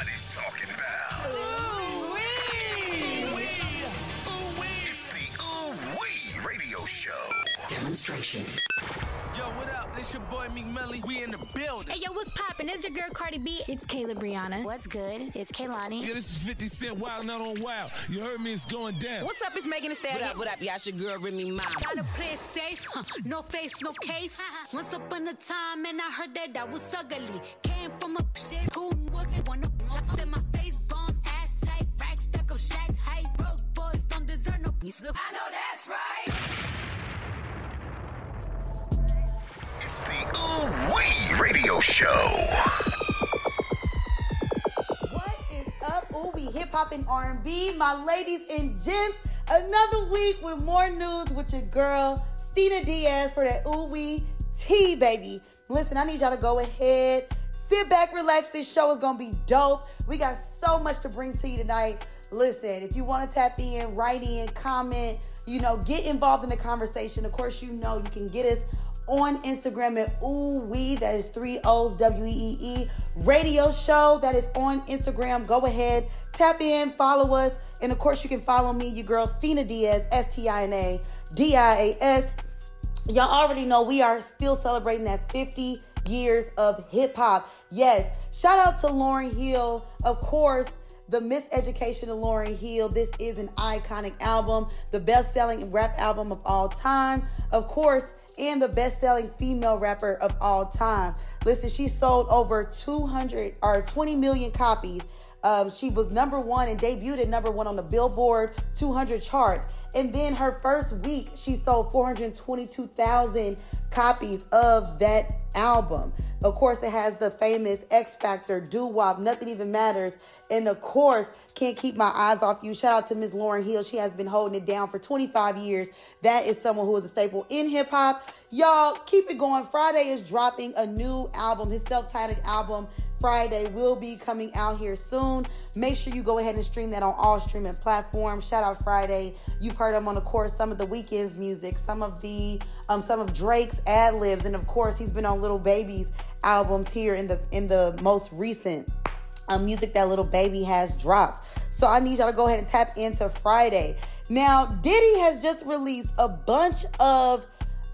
Everybody's talking about. Ooh wee! It's the Ooh Wee Radio Show. Demonstration. Yo, what up? This your boy Meek Melly. We in the building. Hey yo, what's poppin'? It's your girl Cardi B. It's Kayla Brianna. What's good? It's Kaylani. Yeah, this is 50 Cent Wild Not on Wild. You heard me, it's going down. What's up? It's Megan Thee Stallion. What up, what up? Y'all your girl Remy Ma. Gotta play it safe, huh? no face, no case. Once upon a time, and I heard that I was ugly. Came from a shit who wouldn't wanna deserve no piece of. I know that's right. It's the Ooh Wee Radio Show. What is up? Ooh, we hip hop and R&B. My ladies and gents, another week with more news with your girl, Stina Diaz for that Ooh Wee tea, baby. Listen, I need y'all to go ahead, sit back, relax. This show is gonna be dope. We got so much to bring to you tonight. Listen, if you want to tap in, write in, comment, you know, get involved in the conversation. Of course, you know you can get us on Instagram at Ooh Wee. That is three O's W E E E radio show. That is on Instagram. Go ahead, tap in, follow us, and of course you can follow me, your girl Stina Diaz, S T I N A D I A S. Y'all already know we are still celebrating that 50 years of hip hop. Yes, shout out to Lauryn Hill, of course. The Miseducation of Lauryn Hill. This is an iconic album, the best selling rap album of all time. Of course, and the best-selling female rapper of all time. Listen, she sold over 200 or 20 million copies. Um, she was number one and debuted at number one on the Billboard 200 charts. And then her first week, she sold 422,000 copies of that album. Of course, it has the famous Ex-Factor, Doo Wop, Nothing Even Matters. And of course, Can't Keep My Eyes Off You. Shout out to Miss Lauryn Hill. She has been holding it down for 25 years. That is someone who is a staple in hip hop. Y'all, keep it going. Friday is dropping a new album, his self titled album. Friday will be coming out here soon. Make sure you go ahead and stream that on all streaming platforms. Shout out Friday. You've heard him on, of course, some of the Weeknd's music, some of the um, some of Drake's ad libs, and of course, he's been on Lil Baby's albums here in the in the most recent um, music that Lil Baby has dropped. So I need y'all to go ahead and tap into Friday. Now, Diddy has just released a bunch of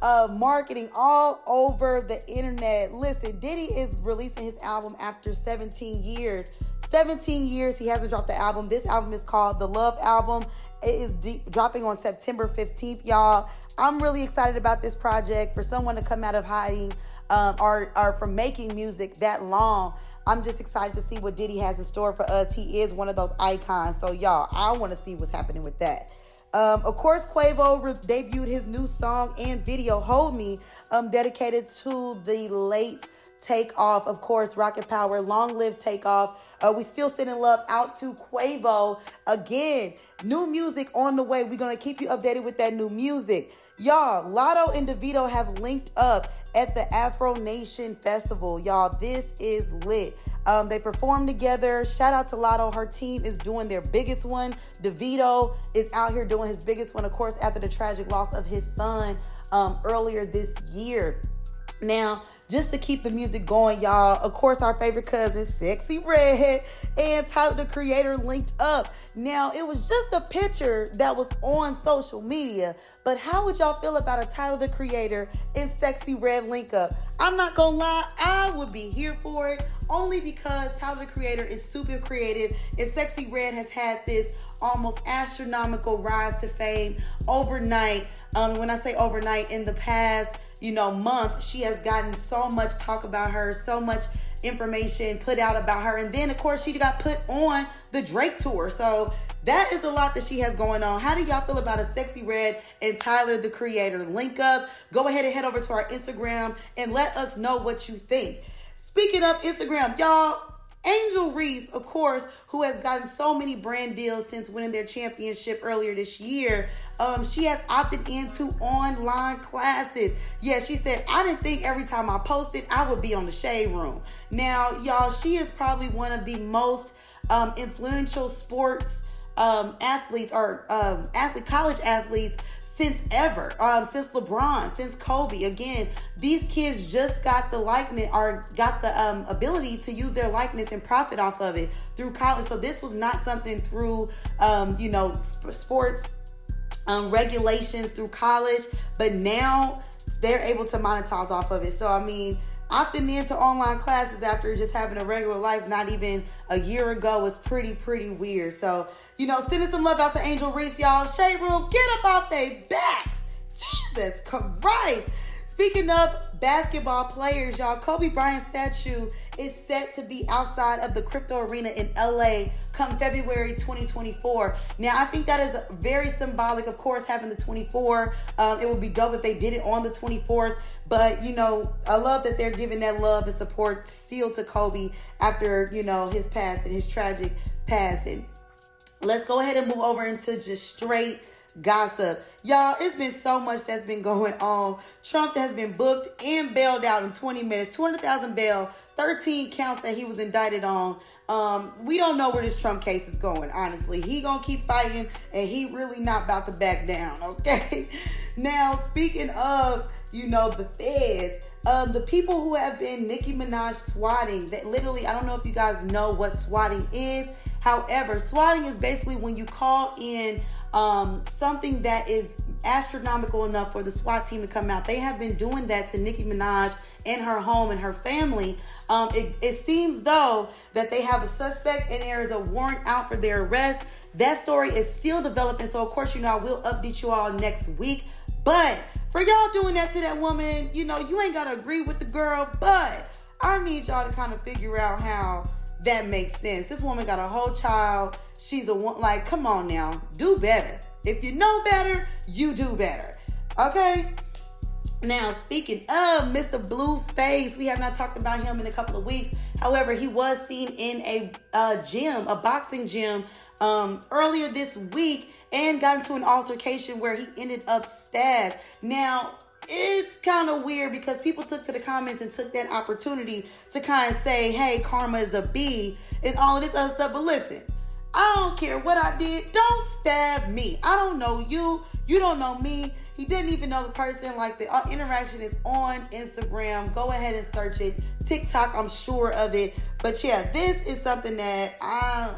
uh, marketing all over the internet. Listen, Diddy is releasing his album after 17 years. 17 years he hasn't dropped the album. This album is called The Love Album. It is deep, dropping on September 15th, y'all. I'm really excited about this project. For someone to come out of hiding um, or, or from making music that long, I'm just excited to see what Diddy has in store for us. He is one of those icons. So, y'all, I want to see what's happening with that. Um, of course, Quavo re- debuted his new song and video, Hold Me, um, dedicated to the late Takeoff. Of course, Rocket Power, Long Live Takeoff. Uh, we still sit in love out to Quavo. Again, new music on the way. We're going to keep you updated with that new music. Y'all, Latto and Davido have linked up at the Afro Nation Festival. Y'all, this is lit. Um, they perform together. Shout out to Latto. Her team is doing their biggest one. Davido is out here doing his biggest one, of course, after the tragic loss of his son um, earlier this year. Now, just to keep the music going, y'all, of course, our favorite cousin, Sexyy Red, and Tyler the Creator linked up. Now, it was just a picture that was on social media, but how would y'all feel about a Tyler the Creator and Sexyy Red link up? I'm not gonna lie, I would be here for it only because Tyler the Creator is super creative and Sexyy Red has had this almost astronomical rise to fame overnight. Um, when I say overnight, in the past, you know, month, she has gotten so much talk about her, so much information put out about her, and then of course she got put on the Drake tour. So that is a lot that she has going on. How do y'all feel about a Sexyy Red and Tyler the creator link up? Go ahead and head over to our Instagram and let us know what you think. Speaking of Instagram, y'all, Angel Reese, of course, who has gotten so many brand deals since winning their championship earlier this year, um, she has opted into online classes. Yeah, she said, I didn't think every time I posted, I would be on the shade room. Now, y'all, she is probably one of the most um, influential sports um, athletes or um, athlete college athletes since ever, um, since LeBron, since Kobe. Again, these kids just got the likeness or got the um, ability to use their likeness and profit off of it through college. So this was not something through, um, you know, sp- sports um, regulations through college, but now they're able to monetize off of it. So I mean, opting into online classes after just having a regular life not even a year ago was pretty pretty weird. So you know, sending some love out to Angel Reese, y'all. Shade Room, get up off their backs. Jesus Christ. Speaking of basketball players, y'all, Kobe Bryant statue is set to be outside of the crypto arena in LA come February 2024. Now, I think that is very symbolic. Of course, having the 24, um, it would be dope if they did it on the 24th. But you know, I love that they're giving that love and support still to Kobe after you know his passing, his tragic passing. Let's go ahead and move over into just straight gossip. Y'all, it's been so much that's been going on. Trump has been booked and bailed out in 20 minutes, 200,000 bail, 13 counts that he was indicted on. Um, we don't know where this Trump case is going, honestly. He gonna keep fighting and he really not about to back down, okay? Now, speaking of, you know, the feds, um, the people who have been Nicki Minaj swatting, that literally, I don't know if you guys know what swatting is. However, swatting is basically when you call in um, something that is astronomical enough for the SWAT team to come out. They have been doing that to Nicki Minaj in her home and her family. Um, it, it seems though that they have a suspect and there is a warrant out for their arrest. That story is still developing, so of course, you know, I will update you all next week. But for y'all doing that to that woman, you know, you ain't gotta agree with the girl, but I need y'all to kind of figure out how that makes sense. This woman got a whole child. She's a one, like, come on now, do better. If you know better, you do better. Okay? Now, speaking of Mr. Blueface, we have not talked about him in a couple of weeks. However, he was seen in a uh, gym, a boxing gym, um, earlier this week and got into an altercation where he ended up stabbed. Now, it's kind of weird because people took to the comments and took that opportunity to kind of say, hey, karma is a B and all of this other stuff. But listen, I don't care what I did. Don't stab me. I don't know you. You don't know me. He didn't even know the person. Like the uh, interaction is on Instagram. Go ahead and search it. TikTok, I'm sure of it. But yeah, this is something that I,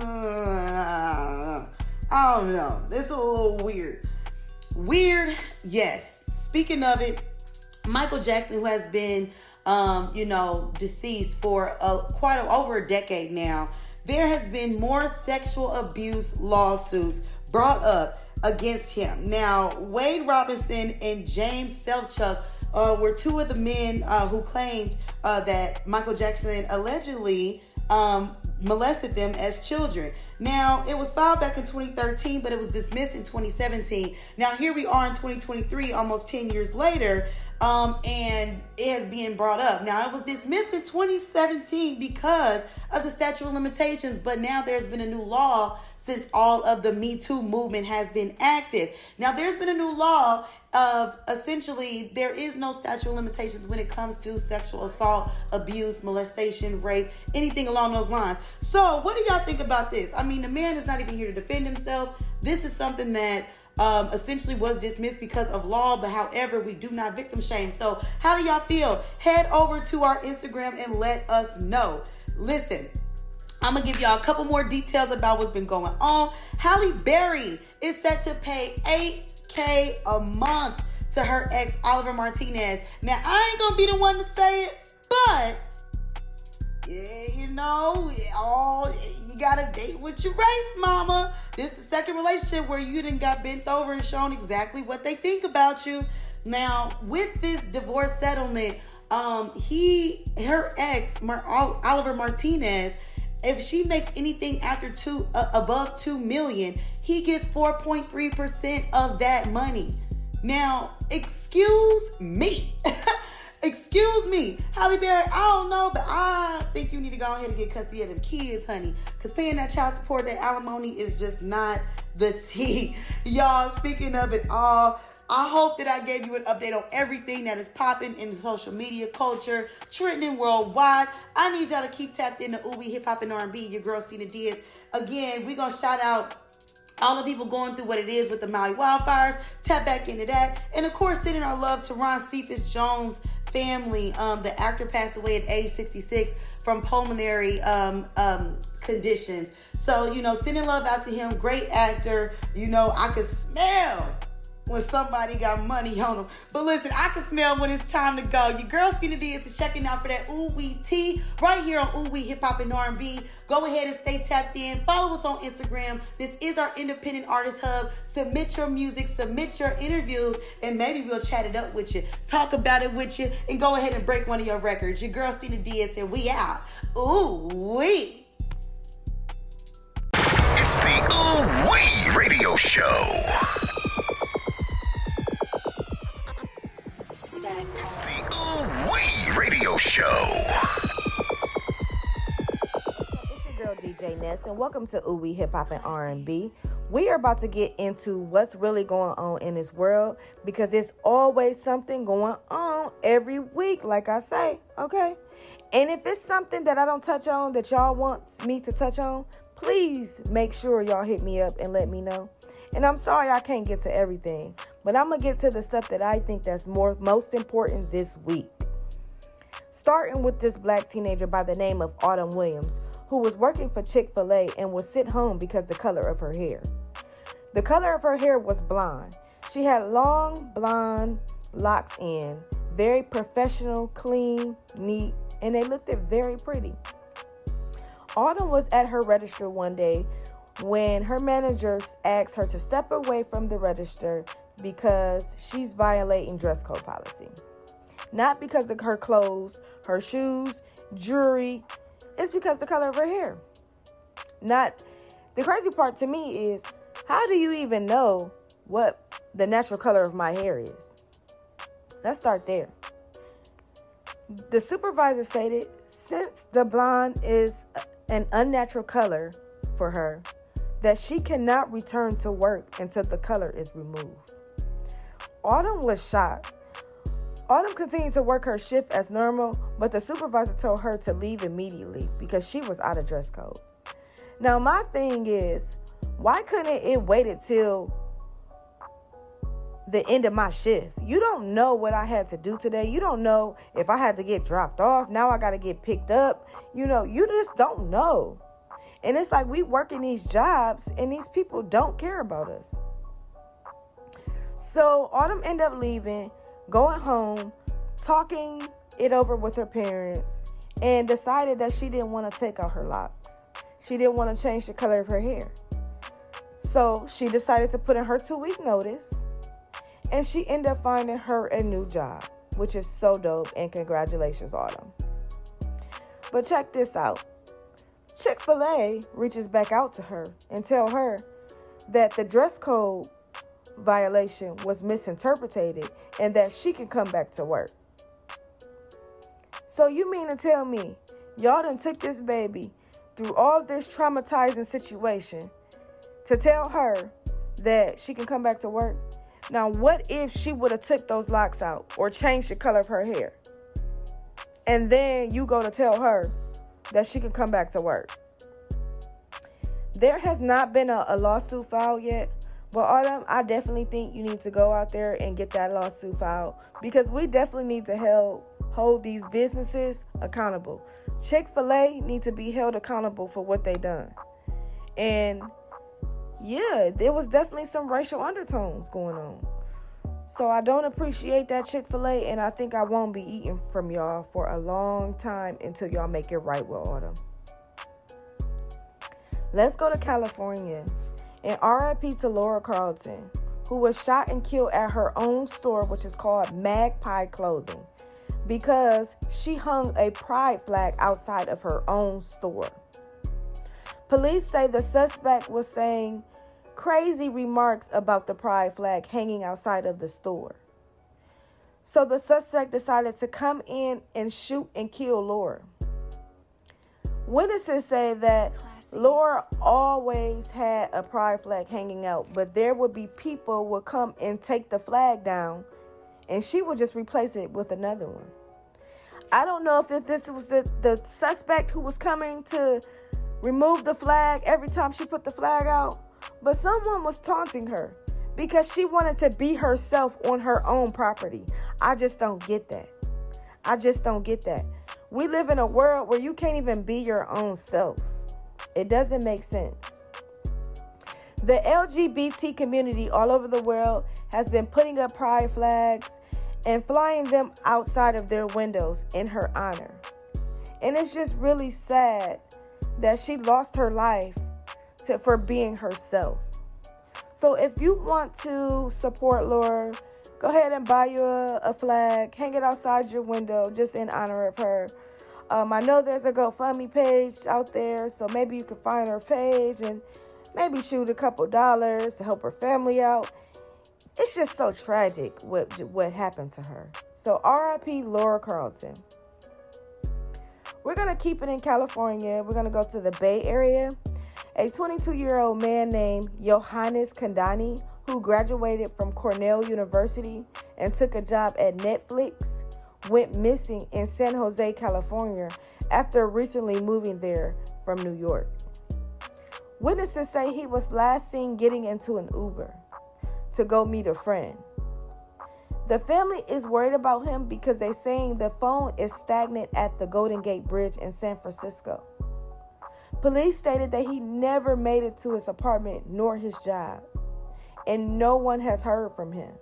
uh, I don't know. It's a little weird. Weird, yes. Speaking of it, Michael Jackson, who has been, um, you know, deceased for a, quite a, over a decade now, there has been more sexual abuse lawsuits brought up against him. Now, Wade Robson and James Safechuck uh, were two of the men uh, who claimed uh, that Michael Jackson allegedly um, molested them as children. Now, it was filed back in 2013, but it was dismissed in 2017. Now, here we are in 2023, almost 10 years later, um, and it has been brought up. Now, it was dismissed in 2017 because of the statute of limitations, but now there's been a new law since all of the Me Too movement has been active. Now, there's been a new law of essentially there is no statute of limitations when it comes to sexual assault, abuse, molestation, rape, anything along those lines. So, what do y'all think about this? I mean, the man is not even here to defend himself. This is something that um, essentially was dismissed because of law, but however, we do not victim shame. So, how do y'all feel? Head over to our Instagram and let us know. Listen, I'm gonna give y'all a couple more details about what's been going on. Halle Berry is set to pay 8K a month to her ex Olivier Martinez. Now, I ain't gonna be the one to say it, but yeah, you know, all you gotta date with your race, mama. This is the second relationship where you didn't got bent over and shown exactly what they think about you. Now, with this divorce settlement, um, he, her ex, Mar- Olivier Martinez, if she makes anything after two, uh, above two million, he gets 4.3% of that money. Now, excuse me. Excuse me, Halle Berry. I don't know, but I think you need to go ahead and get custody of them kids, honey. Because paying that child support, that alimony is just not the tea. Y'all, speaking of it all, I hope that I gave you an update on everything that is popping in the social media culture, trending worldwide. I need y'all to keep tapped into Ooh Wee Hip Hop and R&B. Your girl Stina Diaz. Again, we gonna shout out all the people going through what it is with the Maui wildfires. Tap back into that. And of course, sending our love to Ron Cephas Jones family. Um, the actor passed away at age 66 from pulmonary um, um, conditions. So, you know, sending love out to him. Great actor. You know, I could smell when somebody got money on them. But listen, I can smell when it's time to go. Your girl Stina Diaz is checking out for that Ooh Wee Tea right here on Ooh Wee Hip Hop and R&B. Go ahead and stay tapped in. Follow us on Instagram. This is our independent artist hub. Submit your music, submit your interviews, and maybe we'll chat it up with you, talk about it with you, and go ahead and break one of your records. Your girl Stina Diaz and we out. Ooh Wee. It's the Ooh Wee Radio Show. Show. It's your girl DJ Ness, and welcome to Ooh Hip Hop and R&B. We are about to get into what's really going on in this world because it's always something going on every week, like I say, okay? And if it's something that I don't touch on that y'all want me to touch on, please make sure y'all hit me up and let me know. And I'm sorry I can't get to everything, but I'm gonna get to the stuff that I think that's more most important this week. Starting with this black teenager by the name of Autumn Williams, who was working for Chick-fil-A and was sent home because the color of her hair. The color of her hair was blonde. She had long blonde locks in, very professional, clean, neat, and they looked very pretty. Autumn was at her register one day when her managers asked her to step away from the register because she's violating dress code policy. Not because of her clothes, her shoes, jewelry, it's because the color of her hair. Not the crazy part to me is how do you even know what the natural color of my hair is? Let's start there. The supervisor stated since the blonde is an unnatural color for her, that she cannot return to work until the color is removed. Autumn was shocked. Autumn continued to work her shift as normal, but the supervisor told her to leave immediately because she was out of dress code. Now, my thing is, why couldn't it wait until the end of my shift? You don't know what I had to do today. You don't know if I had to get dropped off. Now I got to get picked up. You know, you just don't know. And it's like we work in these jobs and these people don't care about us. So Autumn ended up leaving, going home, talking it over with her parents, and decided that she didn't want to take out her locks. She didn't want to change the color of her hair. So she decided to put in her two week notice, and she ended up finding her a new job, which is so dope. And congratulations, Autumn. But check this out Chick fil A reaches back out to her and tell her that the dress code violation was misinterpreted and that she can come back to work. So you mean to tell me y'all done took this baby through all this traumatizing situation to tell her that she can come back to work? Now, what if she would have took those locks out or changed the color of her hair? And then you go to tell her that she can come back to work. There has not been a, a lawsuit filed yet, but Autumn, I definitely think you need to go out there and get that lawsuit filed because we definitely need to help hold these businesses accountable. Chick-fil-A need to be held accountable for what they done. And yeah, there was definitely some racial undertones going on. So I don't appreciate that Chick fil A, and I think I won't be eating from y'all for a long time until y'all make it right with Autumn. Let's go to California. And RIP to Laura Carleton, who was shot and killed at her own store, which is called Magpie Clothing, because she hung a pride flag outside of her own store. Police say the suspect was saying crazy remarks about the pride flag hanging outside of the store. So the suspect decided to come in and shoot and kill Laura. Witnesses say that Laura always had a pride flag hanging out, but there would be people would come and take the flag down and she would just replace it with another one. I don't know if this was the, the suspect who was coming to remove the flag every time she put the flag out But someone was taunting her because she wanted to be herself on her own property. I just don't get that. I just don't get that. We live in a world where you can't even be your own self. It doesn't make sense. The LGBT community all over the world has been putting up pride flags and flying them outside of their windows in her honor. And it's just really sad that she lost her life to, for being herself. So if you want to support Laura, go ahead and buy you a, a flag, hang it outside your window just in honor of her. Um, I know there's a GoFundMe page out there, so maybe you can find her page and maybe shoot a couple dollars to help her family out. It's just so tragic what what happened to her. So R.I.P. Laura Carleton. We're gonna keep it in California. We're gonna go to the Bay Area. A 22-year-old man named Johannes Kandani, who graduated from Cornell University and took a job at Netflix, went missing in San Jose, California, after recently moving there from New York. Witnesses say he was last seen getting into an Uber to go meet a friend. The family is worried about him because they're saying the phone is stagnant at the Golden Gate Bridge in San Francisco. Police stated that he never made it to his apartment nor his job, and no one has heard from him.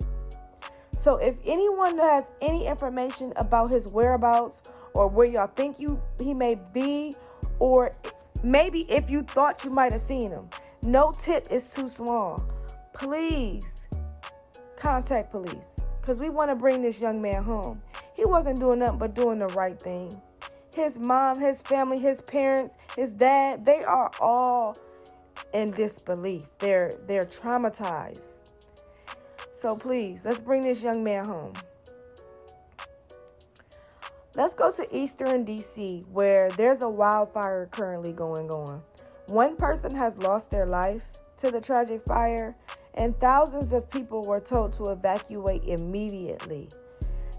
So if anyone has any information about his whereabouts or where y'all think you he may be, or maybe if you thought you might have seen him, no tip is too small. Please contact police because we want to bring this young man home. He wasn't doing nothing but doing the right thing. His mom, his family, his parents, his dad, they are all in disbelief. They're they're traumatized. So please, let's bring this young man home. Let's go to Eastern DC where there's a wildfire currently going on. One person has lost their life to the tragic fire and thousands of people were told to evacuate immediately.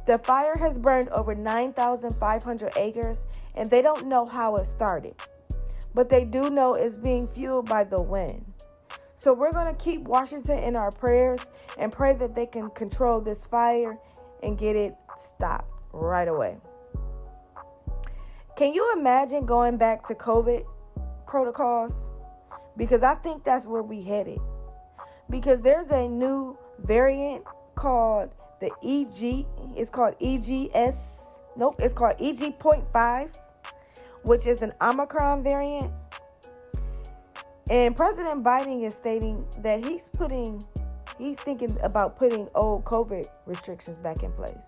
The fire has burned over 9,500 acres, and they don't know how it started, but they do know it's being fueled by the wind. So we're going to keep Washington in our prayers and pray that they can control this fire and get it stopped right away. Can you imagine going back to COVID protocols? Because I think that's where we headed because there's a new variant called the EG. It's called EGS. Nope, it's called EG.5, which is an Omicron variant. And President Biden is stating that he's putting, he's thinking about putting old COVID restrictions back in place.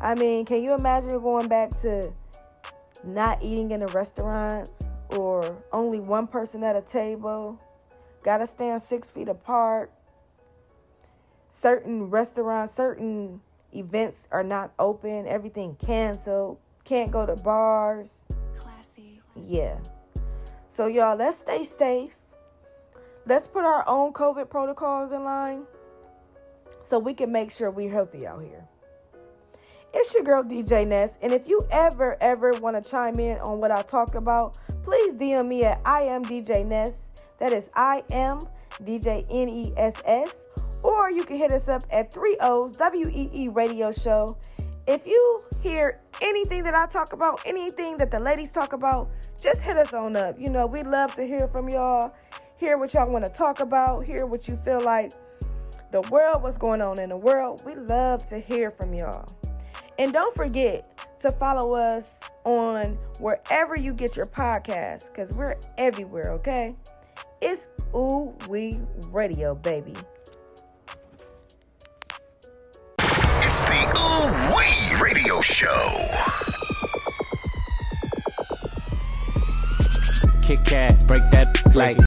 I mean, can you imagine going back to not eating in the restaurants or only one person at a table? Gotta stand six feet apart. Certain restaurants, certain events are not open. Everything canceled. Can't go to bars. Classy. Yeah. So, y'all, let's stay safe. Let's put our own COVID protocols in line so we can make sure we're healthy out here. It's your girl DJ Ness, and if you ever, ever want to chime in on what I talked about, please DM me at I am DJ Ness that is I am DJ N E S S. Or you can hit us up at 3 O's WEE Radio Show. If you hear anything that I talk about, anything that the ladies talk about, just hit us on up. You know, we love to hear from y'all, hear what y'all want to talk about, hear what you feel like the world, what's going on in the world. We love to hear from y'all. And don't forget to follow us on wherever you get your podcast because we're everywhere, okay? It's Ooh Wee Radio, baby. It's the Ooh Show. Kit Kat, break that like